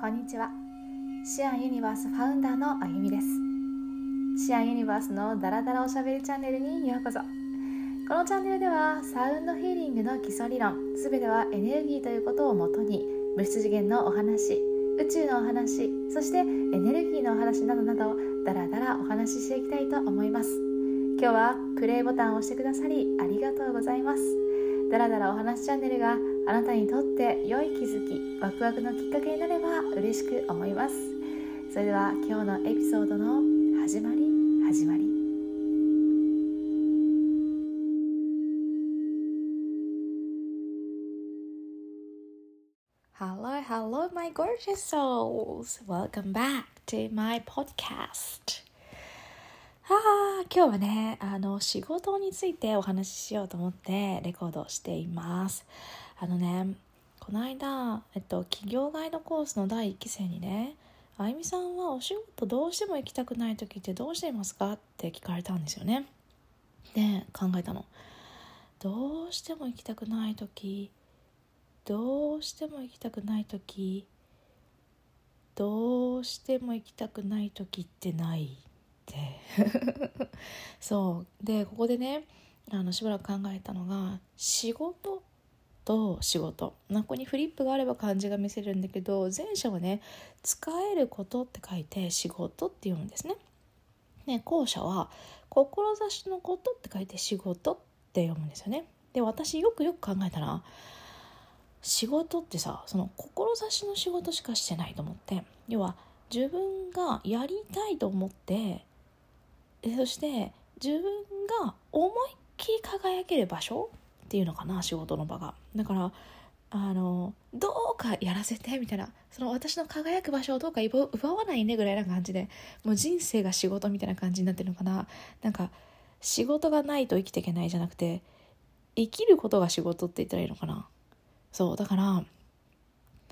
こんにちは。シアンユニバースファウンダーのあゆみです。シアンユニバースのダラダラおしゃべりチャンネルにようこそ。このチャンネルではサウンドヒーリングの基礎理論すべてはエネルギーということをもとに物質次元のお話宇宙のお話そしてエネルギーのお話などなどダラダラお話ししていきたいと思います。今日はプレイボタンを押してくださりありがとうございます。ダラダラお話チャンネルがあなたにとって良い気づきワクワクのきっかけになれば嬉しく思いますそれでは今日のエピソードの始まり始まり Hello, hello, my gorgeous souls. Welcome back to my podcast. ああ、今日はね、あの、仕事についてお話ししようと思ってレコードしています。あのね、この間、えっと、企業ガイドコースの第1期生にね、あゆみさんはお仕事どうしても行きたくない時ってどうしていますか？って聞かれたんですよね。で、考えたの。どうしても行きたくない時、どうしても行きたくない時、どうしても行きたくない時ってない？って そうでここでねあのしばらく考えたのが仕事と仕事ここにフリップがあれば漢字が見せるんだけど前者はね使えることって書いて仕事って読むんですね。ね後者は志のことって書いて仕事って読むんですよね。で私よくよく考えたら仕事ってさその志の仕事しかしてないと思って要は自分がやりたいと思ってそして自分が思いっきり輝ける場所っていうのかな仕事の場が。だからあのどうかやらせてみたいな。その私の輝く場所をどうか奪わないねぐらいな感じでもう人生が仕事みたいな感じになってるのかな。なんか仕事がないと生きていけないじゃなくて生きることが仕事って言ったらいいのかな。そうだから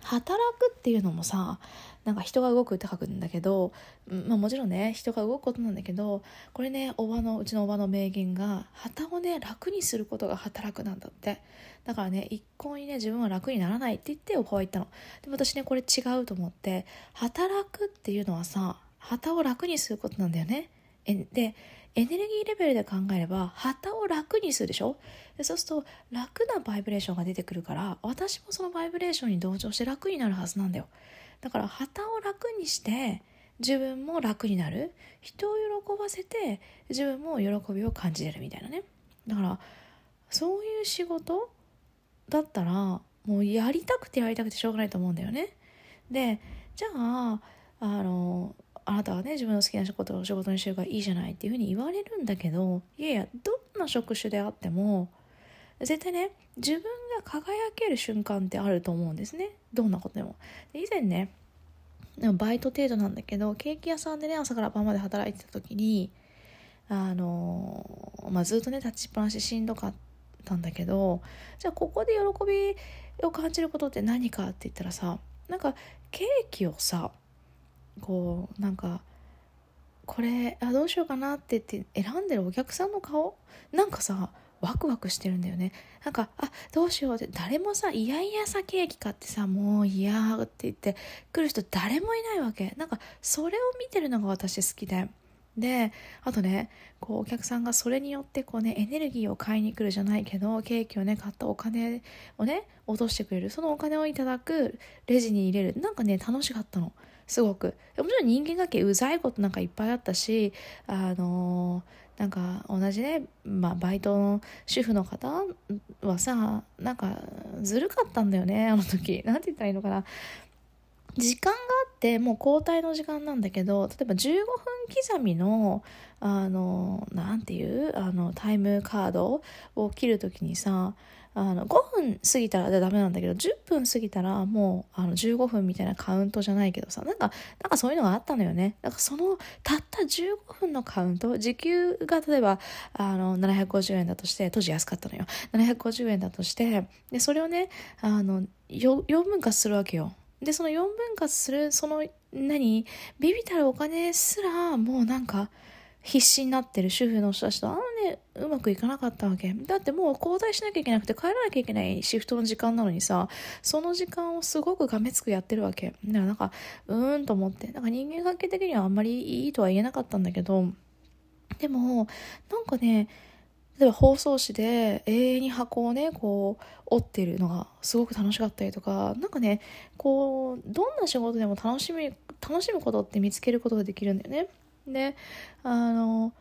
働くっていうのもさなんか人が動くって書くんだけど、まあ、もちろんね人が動くことなんだけどこれねおばのうちのおばの名言が旗をね楽にすることが働くなんだって。だからね一向にね自分は楽にならないって言っておばは言ったの。でも私ねこれ違うと思って働くっていうのはさ旗を楽にすることなんだよね。えでエネルギーレベルで考えれば旗を楽にするでしょ？でそうすると楽なバイブレーションが出てくるから私もそのバイブレーションに同調して楽になるはずなんだよ。だから旗を楽にして自分も楽になる。人を喜ばせて自分も喜びを感じれるみたいなね。だからそういう仕事だったらもうやりたくてやりたくてしょうがないと思うんだよね。でじゃああのあなたはね自分の好きなことを仕事にしてるからいいじゃないっていうふうに言われるんだけどいやいやどんな職種であっても絶対ね自分が輝ける瞬間ってあると思うんですね。どんなことでも。で以前ねバイト程度なんだけどケーキ屋さんでね朝から晩まで働いてた時にあのまあ、ずっとね立ちっぱなししんどかったんだけどじゃあここで喜びを感じることって何かって言ったらさなんかケーキをさこうなんかこれあどうしようかなって言って選んでるお客さんの顔なんかさワクワクしてるんだよね。なんかあどうしようって誰もさいやいやさケーキ買ってさもう嫌って言って来る人誰もいないわけ。なんかそれを見てるのが私好きで。であとねこうお客さんがそれによってこうねエネルギーを買いに来るじゃないけどケーキをね買ったお金をね落としてくれる。そのお金をいただくレジに入れる。なんかね楽しかったの。すごく。もちろん人間関係うざいことなんかいっぱいあったしあのーなんか同じね、まあ、バイトの主婦の方はさなんかずるかったんだよねあの時。なんて言ったらいいのかな。時間があってもう交代の時間なんだけど例えば15分刻みのあのなんていうあのタイムカードを切る時にさあの5分過ぎたらダメなんだけど10分過ぎたらもうあの15分みたいなカウントじゃないけどさなんかなんかそういうのがあったのよね。だかそのたった15分のカウント時給が例えばあの750円だとして当時安かったのよ。750円だとしてでそれをねあの 4, 4分割するわけよ。でその4分割するその何？ビビたるお金すらもうなんか必死になってる主婦の人たちとあんまねうまくいかなかったわけ。だってもう交代しなきゃいけなくて帰らなきゃいけないシフトの時間なのにさその時間をすごくがめつくやってるわけ。だからなんかうーんと思って。なんか人間関係的にはあんまりいいとは言えなかったんだけどでもなんかね例えば包装紙で永遠に箱をねこう折ってるのがすごく楽しかったりとか何かねこうどんな仕事でも楽しみ楽しむことって見つけることができるんだよね。であの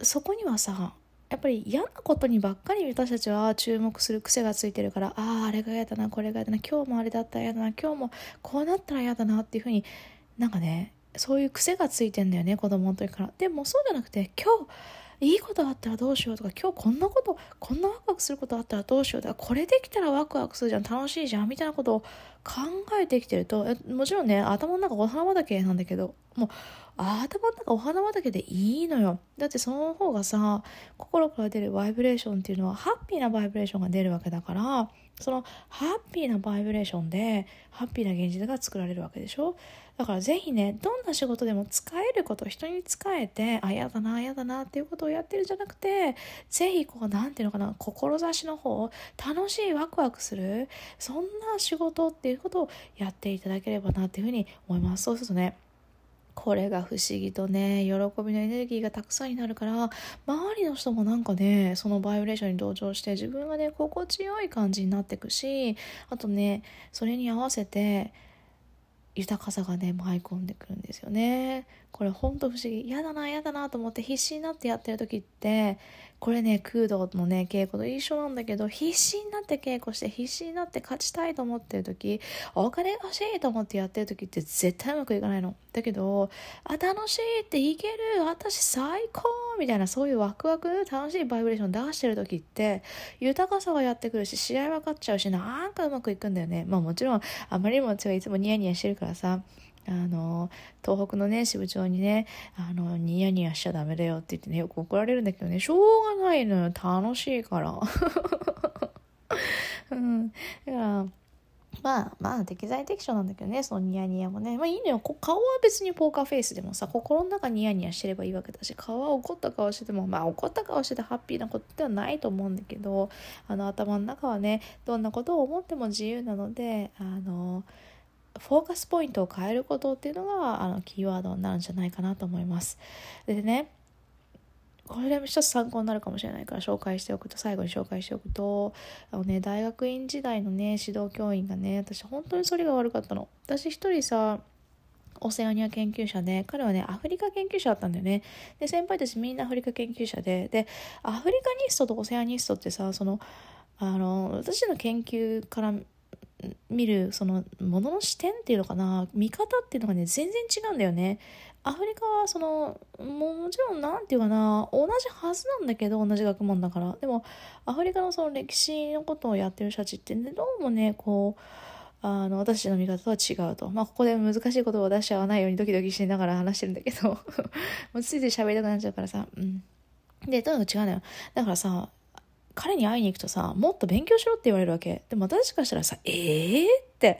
そこにはさやっぱり嫌なことにばっかり私たちは注目する癖がついてるからあああれが嫌だなこれが嫌だな今日もあれだったら嫌だな今日もこうなったら嫌だなっていうふうになんかねそういう癖がついてんだよね子供の時から。でもそうじゃなくて今日いいことあったらどうしようとか今日こんなことこんなワクワクすることあったらどうしようとかこれできたらワクワクするじゃん。楽しいじゃん。みたいなことを考えてきてるともちろんね頭の中お花畑なんだけどもう頭の中お花畑でいいのよ。だってその方がさ心から出るバイブレーションっていうのはハッピーなバイブレーションが出るわけだからそのハッピーなバイブレーションでハッピーな現実が作られるわけでしょ？だからぜひねどんな仕事でも使えること人に使えてあ嫌だな嫌だなっていうことをやってるじゃなくてぜひこう何ていうのかな志の方楽しいワクワクするそんな仕事っていうことをやっていただければなっていうふうに思います。そうするとねこれが不思議とね喜びのエネルギーがたくさんになるから周りの人もなんかねそのバイブレーションに同調して自分がね心地よい感じになっていくしあとねそれに合わせて豊かさがね舞い込んでくるんですよね。これほんと不思議。嫌だな嫌だなと思って必死になってやってる時ってこれね空洞のね稽古と一緒なんだけど必死になって稽古して必死になって勝ちたいと思ってる時お金欲しいと思ってやってる時って絶対うまくいかないの。だけどあ楽しいっていける私最高みたいなそういうワクワク楽しいバイブレーション出してる時って豊かさがやってくるし試合分かっちゃうしなんかうまくいくんだよね。まあもちろんあまりにも私はいつもニヤニヤしてるからさ。あの東北のね支部長にねあのニヤニヤしちゃダメだよって言ってねよく怒られるんだけどねしょうがないのよ。楽しいから。うん。だからまあまあ適材適所なんだけどねそのニヤニヤもね。まあいいのよ。顔は別にポーカーフェイスでもさ心の中ニヤニヤしてればいいわけだし顔は怒った顔しててもまあ怒った顔しててハッピーなことではないと思うんだけどあの頭の中はねどんなことを思っても自由なのであのフォーカスポイントを変えることっていうのがあのキーワードになるんじゃないかなと思います。でねこれでも一つ参考になるかもしれないから紹介しておくと最後に紹介しておくとあのね大学院時代のね指導教員がね私本当にそれが悪かったの。私一人さオセアニア研究者で彼はねアフリカ研究者だったんだよねで先輩たちみんなアフリカ研究者ででアフリカニストとオセアニストってさそのあの私の研究から見るそのものの視点っていうのかな見方っていうのがね全然違うんだよね。アフリカはそのもちろん何て言うかな同じはずなんだけど同じ学問だから。でもアフリカのその歴史のことをやってる人たちってねどうもねこうあの私の見方とは違うと。まあここで難しい言葉を出しちゃわないようにドキドキしながら話してるんだけど。もうついつい喋りたくなっちゃうからさ。うん。でとにかく違うのよ。だからさ彼に会いに行くとさ、もっと勉強しろって言われるわけ。でも私からしたらさ、えーって、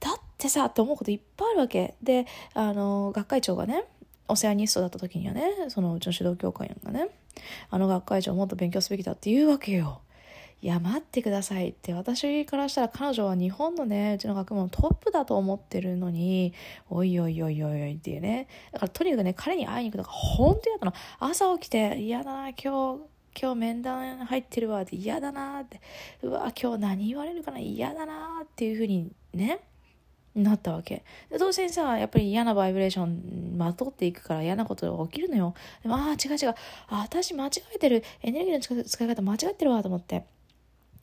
だってさ、って思うこといっぱいあるわけ。で、あの、学会長がね、オセアニストだった時にはね、そのうちの指導教官がね、あの学会長もっと勉強すべきだって言うわけよ。いや、待ってくださいって、私からしたら彼女は日本のね、うちの学問のトップだと思ってるのに、おいおいおいおいおいっていうね。だからとにかくね、彼に会いに行くのが本当に嫌だったの。朝起きて、嫌だな、今日、今日面談入ってるわって嫌だなって。うわ今日何言われるかな。嫌だなっていうふうにねなったわけ。で当然さやっぱり嫌なバイブレーションまとっていくから嫌なことが起きるのよ。でもああ違う違う。あ私間違えてる。エネルギーの使い方間違ってるわと思って。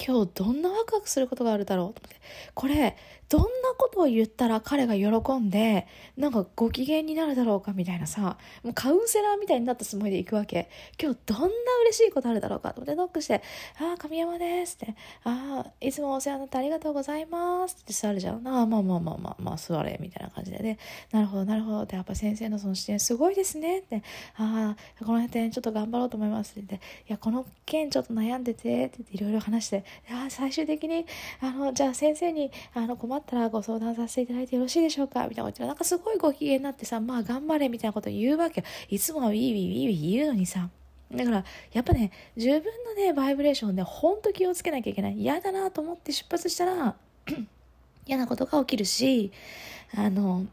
今日どんなワクワクすることがあるだろうと思って。これどんなことを言ったら彼が喜んでなんかご機嫌になるだろうかみたいなさもうカウンセラーみたいになったつもりで行くわけ。今日どんな嬉しいことあるだろうかと。思ってノックして「ああ神山です」って「ああいつもお世話になってありがとうございます」って。座るじゃん。ああまあまあまあまあまあ座れみたいな感じで。ねなるほどなるほどって。やっぱ先生のその視点すごいですねって。ああこの点ちょっと頑張ろうと思いますって言って。いやこの件ちょっと悩んでてっていろいろ話して。ああ最終的にあのじゃあ先生にあの困ってたらご相談させていただいてよろしいでしょうか？みたいなこと言なんかすごいご機嫌になってさまあ頑張れみたいなこと言うわけよ。いつもはウィーウィーウィーウィー言うのにさ。だからやっぱね自分のねバイブレーションでほんと気をつけなきゃいけない。嫌だなと思って出発したら 嫌なことが起きるしあの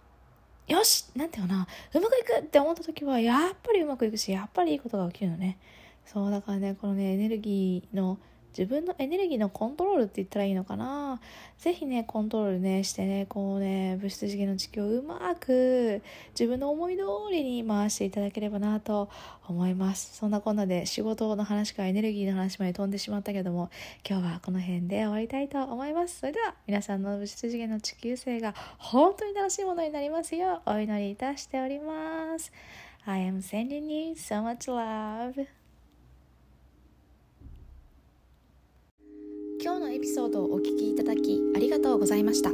よしなんていうかな。うまくいくって思った時はやっぱりうまくいくしやっぱりいいことが起きるのね。そうだからねこのねエネルギーの自分のエネルギーのコントロールって言ったらいいのかな？ぜひねコントロールねしてねこうね物質次元の地球をうまく自分の思い通りに回していただければなと思います。そんなこんなで仕事の話からエネルギーの話まで飛んでしまったけども今日はこの辺で終わりたいと思います。それでは皆さんの物質次元の地球生が本当に楽しいものになりますようお祈りいたしております。I am sending you so much love 今日のエピソードをお聞きいただきありがとうございました。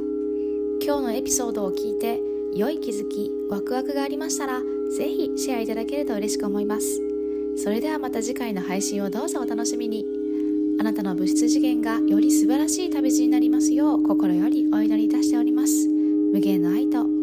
今日のエピソードを聞いて良い気づきワクワクがありましたらぜひシェアいただけると嬉しく思います。それではまた次回の配信をどうぞお楽しみに。あなたの物質次元がより素晴らしい旅路になりますよう心よりお祈りいたしております。無限の愛と